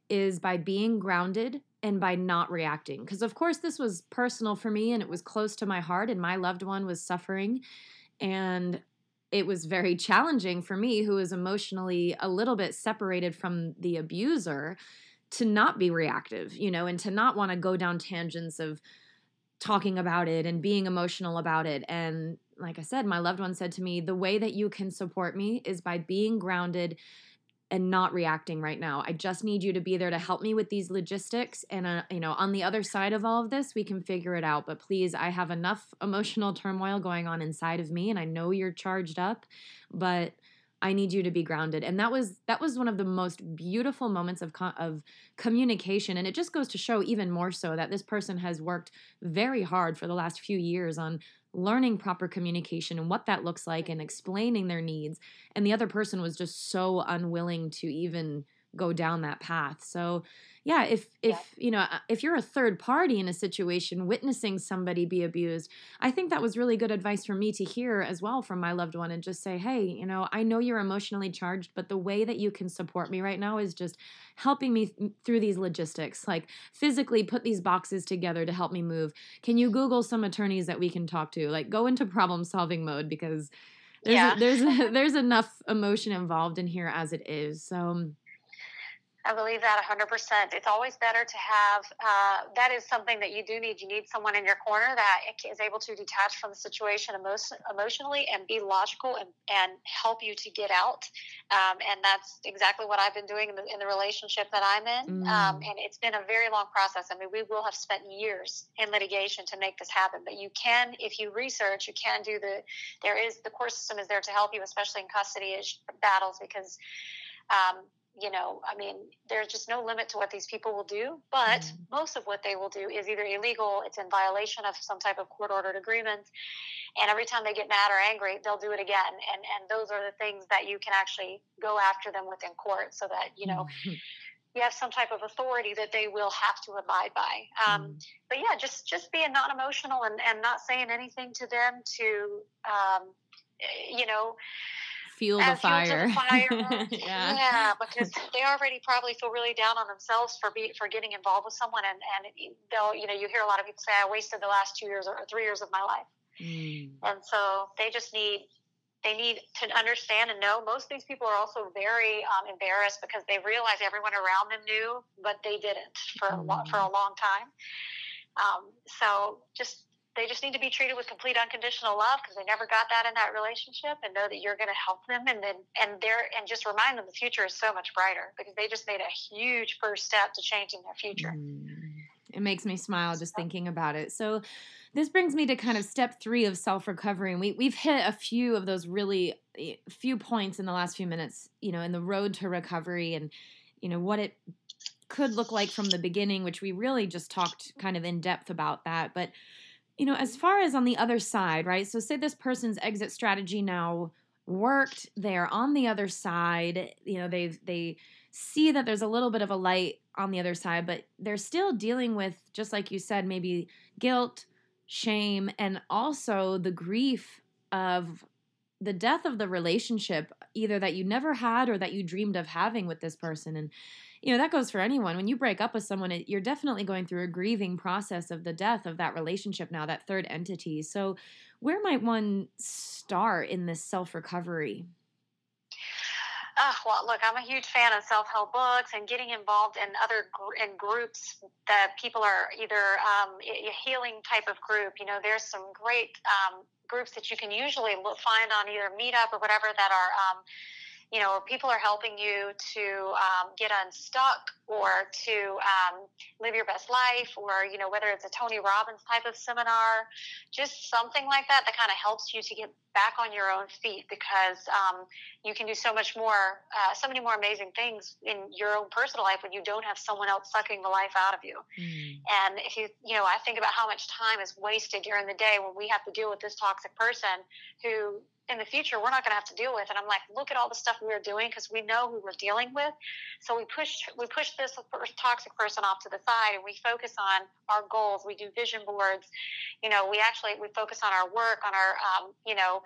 is by being grounded and by not reacting. Because, of course, this was personal for me and it was close to my heart, and my loved one was suffering. And it was very challenging for me, who was emotionally a little bit separated from the abuser, to not be reactive, you know, and to not want to go down tangents of talking about it and being emotional about it. And like I said, my loved one said to me, the way that you can support me is by being grounded and not reacting right now. I just need you to be there to help me with these logistics. And, uh, you know, on the other side of all of this, we can figure it out. But please, I have enough emotional turmoil going on inside of me, and I know you're charged up, but I need you to be grounded. And that was that was one of the most beautiful moments of of communication and it just goes to show even more so that this person has worked very hard for the last few years on learning proper communication and what that looks like and explaining their needs and the other person was just so unwilling to even go down that path. So yeah if if yeah. you know uh, if you're a third party in a situation witnessing somebody be abused i think that was really good advice for me to hear as well from my loved one and just say hey you know i know you're emotionally charged but the way that you can support me right now is just helping me th- through these logistics like physically put these boxes together to help me move can you google some attorneys that we can talk to like go into problem solving mode because there's yeah. a, there's a, there's enough emotion involved in here as it is so um, I believe that 100%. It's always better to have, uh, that is something that you do need. You need someone in your corner that is able to detach from the situation emo- emotionally and be logical and, and help you to get out. Um, and that's exactly what I've been doing in the, in the relationship that I'm in. Um, mm. Um, and it's been a very long process. I mean, we will have spent years in litigation to make this happen, but you can, if you research, you can do the, there is, the court system is there to help you, especially in custody battles because um, you know, I mean, there's just no limit to what these people will do. But mm-hmm. most of what they will do is either illegal, it's in violation of some type of court ordered agreement. And every time they get mad or angry, they'll do it again. And and those are the things that you can actually go after them within court, so that you know. Mm-hmm. You have some type of authority that they will have to abide by. Um, mm. But yeah, just just being non emotional and, and not saying anything to them to, um, you know, fuel the fire. the fire. yeah. yeah, because they already probably feel really down on themselves for be, for getting involved with someone, and and they'll you know you hear a lot of people say I wasted the last two years or three years of my life, mm. and so they just need they need to understand and know most of these people are also very um, embarrassed because they realize everyone around them knew but they didn't for mm. a lo- for a long time um, so just they just need to be treated with complete unconditional love because they never got that in that relationship and know that you're going to help them and then and they're and just remind them the future is so much brighter because they just made a huge first step to changing their future. Mm. it makes me smile just thinking about it. So this brings me to kind of step three of self recovery and we, we've hit a few of those really eh, few points in the last few minutes you know in the road to recovery and you know what it could look like from the beginning which we really just talked kind of in depth about that. But you know, as far as on the other side, right? So, say this person's exit strategy now worked, they're on the other side, you know, they they see that there's a little bit of a light on the other side, but they're still dealing with, just like you said, maybe guilt, shame, and also the grief of the death of the relationship, either that you never had or that you dreamed of having with this person. And you know that goes for anyone. When you break up with someone it, you're definitely going through a grieving process of the death of that relationship now that third entity. So where might one start in this self-recovery? Uh, well, look, I'm a huge fan of self-help books and getting involved in other gr- in groups that people are either um, a healing type of group. You know, there's some great um, groups that you can usually find on either Meetup or whatever that are um, you know, people are helping you to um, get unstuck or to um, live your best life, or, you know, whether it's a Tony Robbins type of seminar, just something like that that kind of helps you to get back on your own feet because um, you can do so much more, uh, so many more amazing things in your own personal life when you don't have someone else sucking the life out of you. Mm. And if you, you know, I think about how much time is wasted during the day when we have to deal with this toxic person who in the future we're not going to have to deal with. And i'm like look at all the stuff we are doing because we know who we're dealing with. So we push we push this toxic person off to the side and we focus on our goals. We do vision boards. You know we actually we focus on our work on our um, you know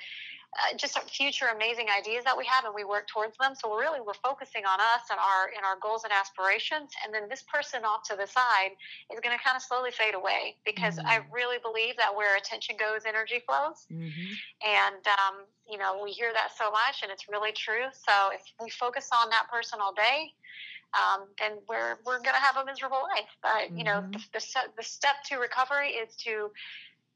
uh, just future amazing ideas that we have and we work towards them so we're really we're focusing on us and our and our goals and aspirations and then this person off to the side is going to kind of slowly fade away because mm-hmm. i really believe that where attention goes energy flows mm-hmm. and um, you know we hear that so much and it's really true so if we focus on that person all day um, then we're we're going to have a miserable life but mm-hmm. you know mm-hmm. the, the, the step to recovery is to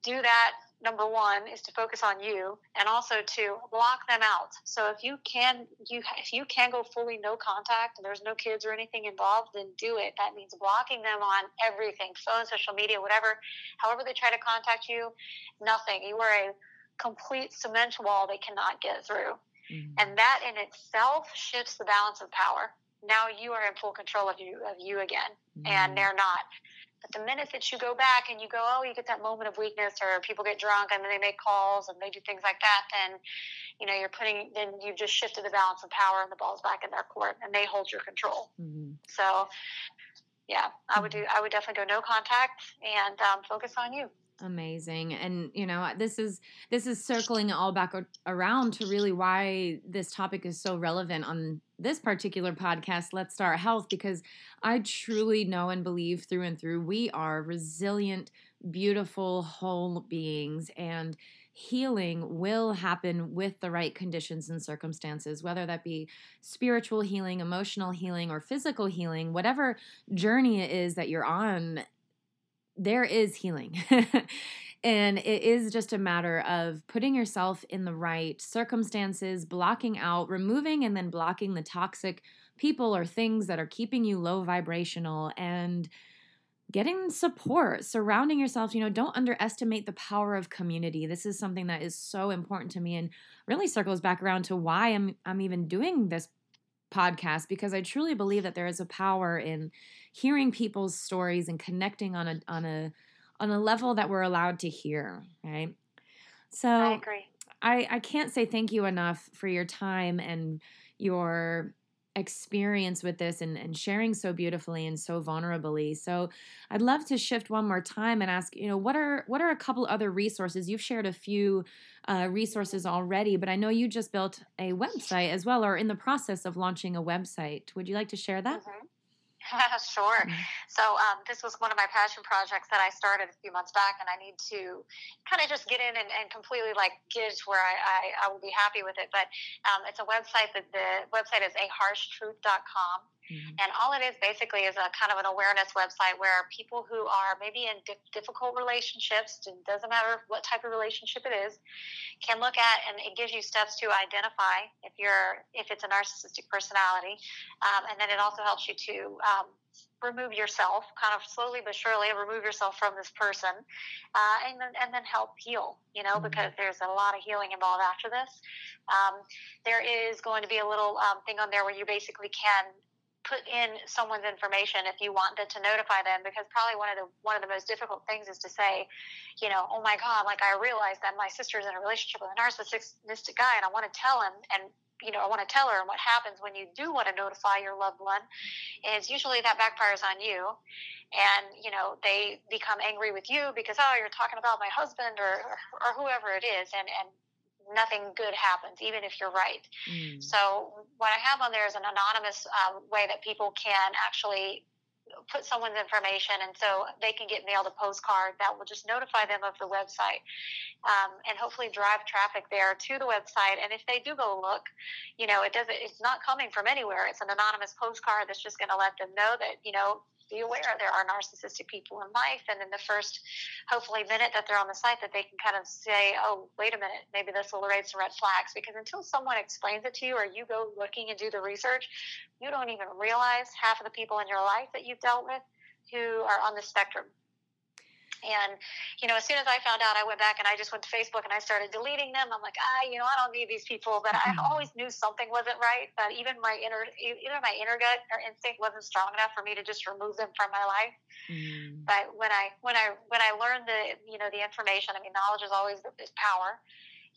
do that number one is to focus on you and also to block them out. So if you can you if you can go fully no contact and there's no kids or anything involved then do it. That means blocking them on everything phone social media whatever however they try to contact you nothing. You are a complete cement wall they cannot get through. Mm-hmm. and that in itself shifts the balance of power. Now you are in full control of you of you again mm-hmm. and they're not but the minute that you go back and you go, oh, you get that moment of weakness, or people get drunk and then they make calls and they do things like that, then you know you're putting, then you've just shifted the balance of power and the ball's back in their court and they hold your control. Mm-hmm. So, yeah, I would do. Mm-hmm. I would definitely go no contact and um, focus on you amazing and you know this is this is circling all back around to really why this topic is so relevant on this particular podcast let's start health because i truly know and believe through and through we are resilient beautiful whole beings and healing will happen with the right conditions and circumstances, whether that be spiritual healing, emotional healing, or physical healing, whatever journey it is that you're on, there is healing. and it is just a matter of putting yourself in the right circumstances, blocking out, removing and then blocking the toxic people or things that are keeping you low vibrational and getting support, surrounding yourself. You know, don't underestimate the power of community. This is something that is so important to me and really circles back around to why I'm I'm even doing this podcast because I truly believe that there is a power in hearing people's stories and connecting on a on a on a level that we're allowed to hear, right? So I agree. I, I can't say thank you enough for your time and your experience with this and, and sharing so beautifully and so vulnerably. So I'd love to shift one more time and ask, you know, what are what are a couple other resources? You've shared a few uh, resources already, but I know you just built a website as well, or in the process of launching a website. Would you like to share that? Mm-hmm. sure. Mm-hmm. So um, this was one of my passion projects that I started a few months back, and I need to kind of just get in and, and completely like get to where I, I, I, will be happy with it. But um, it's a website that the website is aharshtruth.com. Mm-hmm. And all it is basically is a kind of an awareness website where people who are maybe in di- difficult relationships, it doesn't matter what type of relationship it is, can look at, and it gives you steps to identify if you're if it's a narcissistic personality, um, and then it also helps you to um, remove yourself, kind of slowly but surely remove yourself from this person, uh, and then and then help heal. You know, mm-hmm. because there's a lot of healing involved after this. Um, there is going to be a little um, thing on there where you basically can put in someone's information if you want them to notify them because probably one of the one of the most difficult things is to say you know oh my god like i realized that my sister's in a relationship with a narcissistic guy and i want to tell him and you know i want to tell her and what happens when you do want to notify your loved one is usually that backfires on you and you know they become angry with you because oh you're talking about my husband or or whoever it is and and nothing good happens, even if you're right. Mm. So, what I have on there is an anonymous uh, way that people can actually put someone's information and so they can get mailed a postcard that will just notify them of the website um, and hopefully drive traffic there to the website and if they do go look you know it doesn't it's not coming from anywhere it's an anonymous postcard that's just going to let them know that you know be aware. There are narcissistic people in life and in the first hopefully minute that they're on the site that they can kind of say oh wait a minute maybe this will raise some red flags. Because until someone explains it to you or you go looking and do the research you don't even realize half of the people in your life that you've dealt with who are on the spectrum and, you know, as soon as I found out, I went back and I just went to Facebook and I started deleting them. I'm like, ah, you know, I don't need these people. But I mm-hmm. always knew something wasn't right. But even my inner, either my inner gut or instinct wasn't strong enough for me to just remove them from my life. Mm. But when I, when I, when I learned the, you know, the information, I mean, knowledge is always is power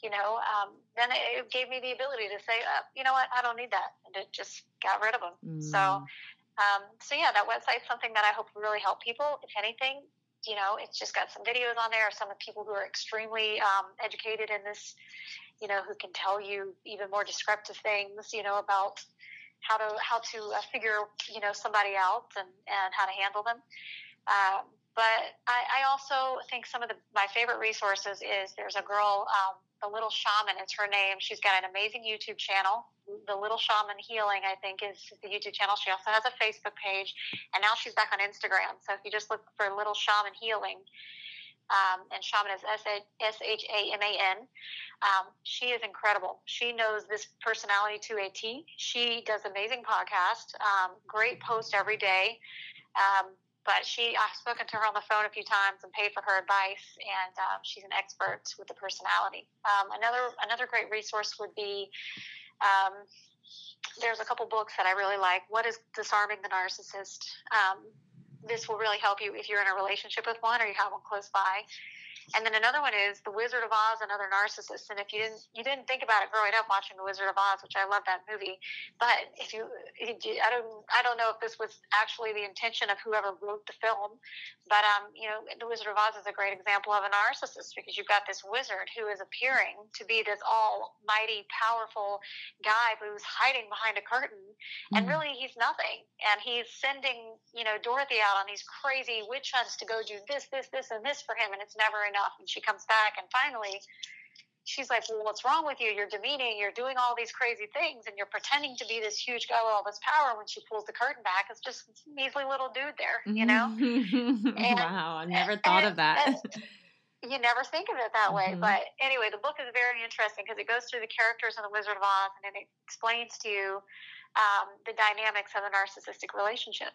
you know, um, then it gave me the ability to say, uh, you know what, I don't need that, and it just got rid of them. Mm. So, um, so yeah, that website's something that I hope will really help people. If anything, you know, it's just got some videos on there of some of the people who are extremely um, educated in this, you know, who can tell you even more descriptive things, you know, about how to how to uh, figure you know somebody out and and how to handle them. Uh, but I, I, also think some of the my favorite resources is there's a girl, um, the Little Shaman is her name. She's got an amazing YouTube channel the Little Shaman Healing, I think, is the YouTube channel. She also has a Facebook page, and now she's back on Instagram. So if you just look for Little Shaman Healing, um, and Shaman is S H A M A N. Um, she is incredible. She knows this personality to a T. She does amazing podcast, um, great post every day. Um, but she, I've spoken to her on the phone a few times and paid for her advice, and um, she's an expert with the personality. Um, another another great resource would be um, there's a couple books that I really like. What is Disarming the Narcissist? Um, this will really help you if you're in a relationship with one or you have one close by. And then another one is The Wizard of Oz and Other Narcissists. And if you didn't you didn't think about it growing up watching The Wizard of Oz, which I love that movie, but if you I don't I don't know if this was actually the intention of whoever wrote the film, but um you know The Wizard of Oz is a great example of a narcissist because you've got this wizard who is appearing to be this almighty powerful guy who's hiding behind a curtain, mm-hmm. and really he's nothing, and he's sending you know Dorothy out on these crazy witch hunts to go do this this this and this for him, and it's never enough enough. And she comes back, and finally, she's like, Well, what's wrong with you? You're demeaning, you're doing all these crazy things, and you're pretending to be this huge guy with all this power. When she pulls the curtain back, it's just this measly little dude there, you know? and, wow, I never thought and, of that. you never think of it that way. Mm-hmm. But anyway, the book is very interesting because it goes through the characters in The Wizard of Oz and it explains to you um, the dynamics of a narcissistic relationship.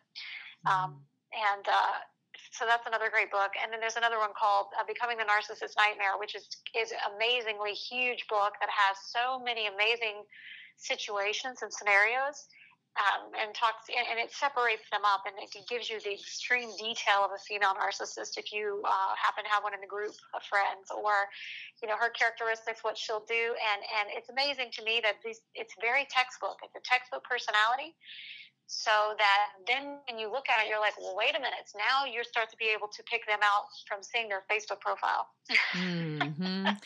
Um, and uh, so that's another great book. And then there's another one called uh, Becoming the Narcissist Nightmare, which is is amazingly huge book that has so many amazing situations and scenarios. Um, and talks and it separates them up and it gives you the extreme detail of a female narcissist if you uh, happen to have one in the group of friends or you know her characteristics what she'll do and and it's amazing to me that these it's very textbook it's a textbook personality so that then when you look at it, you're like, well, wait a minute. Now you start to be able to pick them out from seeing their Facebook profile. Mm-hmm.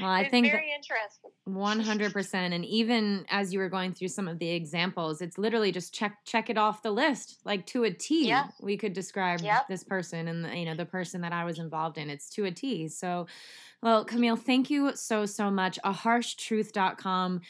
Well, I it's think very interesting. One hundred percent, and even as you were going through some of the examples, it's literally just check check it off the list, like to a T. Yeah. We could describe yep. this person and you know the person that I was involved in. It's to a T. So, well, Camille, thank you so so much. A harshtruth.com.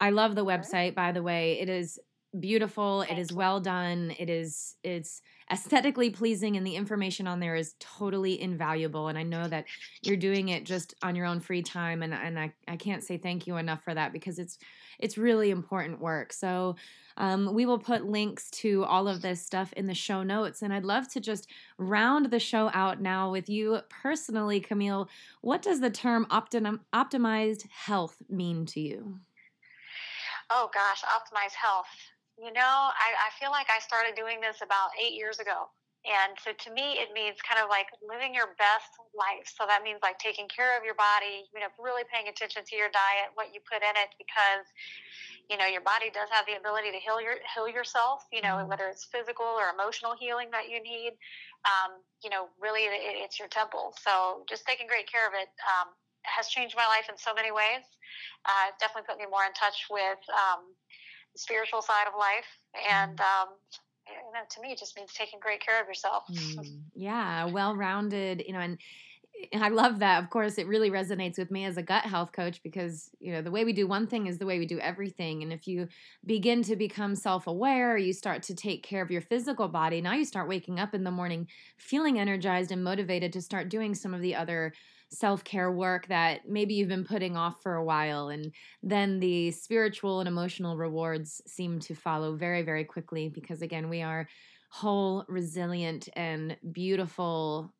I love the website, by the way. It is beautiful it is well done it is it's aesthetically pleasing and the information on there is totally invaluable and i know that you're doing it just on your own free time and, and I, I can't say thank you enough for that because it's it's really important work. So um, we will put links to all of this stuff in the show notes and i'd love to just round the show out now with you personally camille. What does the term optim- optimized health mean to you? Oh gosh optimized health you know, I, I feel like I started doing this about eight years ago. And so to me, it means kind of like living your best life. So that means like taking care of your body, you know, really paying attention to your diet, what you put in it, because, you know, your body does have the ability to heal your heal yourself. You know, mm-hmm. whether it's physical or emotional healing that you need. Um, you know, really, it, it's your temple. So just taking great care of it um, has changed my life in so many ways. Uh, definitely put me more in touch with. Um, spiritual side of life. And mm. um, you know, to me, it just means taking great care of yourself. Mm, yeah, well rounded, you know, and I love that. Of course, it really resonates with me as a gut health coach because, you know, the way we do one thing is the way we do everything. And if you begin to become self aware, you start to take care of your physical body. Now you start waking up in the morning feeling energized and motivated to start doing some of the other self care work that maybe you've been putting off for a while. And then the spiritual and emotional rewards seem to follow very, very quickly because, again, we are whole, resilient, and beautiful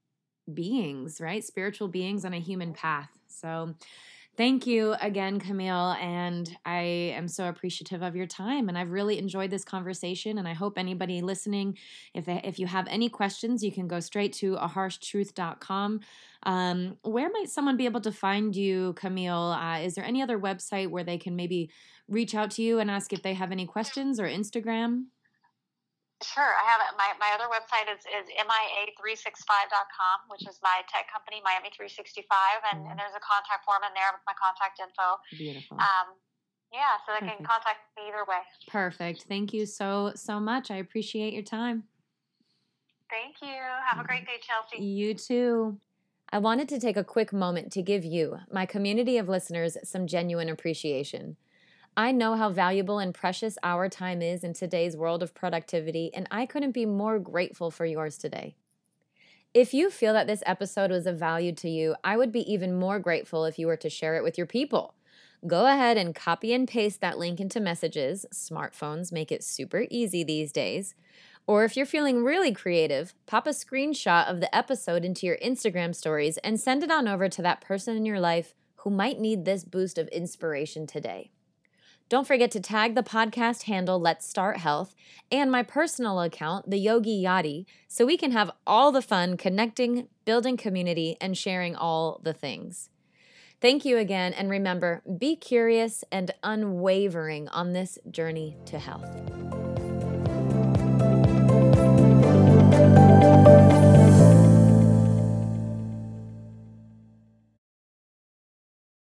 beings, right? Spiritual beings on a human path. So, Thank you again, Camille. And I am so appreciative of your time. And I've really enjoyed this conversation. And I hope anybody listening, if, if you have any questions, you can go straight to aharshtruth.com. Um, where might someone be able to find you, Camille? Uh, is there any other website where they can maybe reach out to you and ask if they have any questions or Instagram? Sure, I have it. My, my other website is, is MIA365.com, which is my tech company, Miami 365, and, mm. and there's a contact form in there with my contact info. Beautiful. Um, yeah, so they Perfect. can contact me either way. Perfect. Thank you so, so much. I appreciate your time. Thank you. Have a great day, Chelsea. You too. I wanted to take a quick moment to give you, my community of listeners, some genuine appreciation. I know how valuable and precious our time is in today's world of productivity, and I couldn't be more grateful for yours today. If you feel that this episode was of value to you, I would be even more grateful if you were to share it with your people. Go ahead and copy and paste that link into messages. Smartphones make it super easy these days. Or if you're feeling really creative, pop a screenshot of the episode into your Instagram stories and send it on over to that person in your life who might need this boost of inspiration today. Don't forget to tag the podcast handle Let's Start Health and my personal account, the Yogi Yadi, so we can have all the fun connecting, building community, and sharing all the things. Thank you again, and remember be curious and unwavering on this journey to health.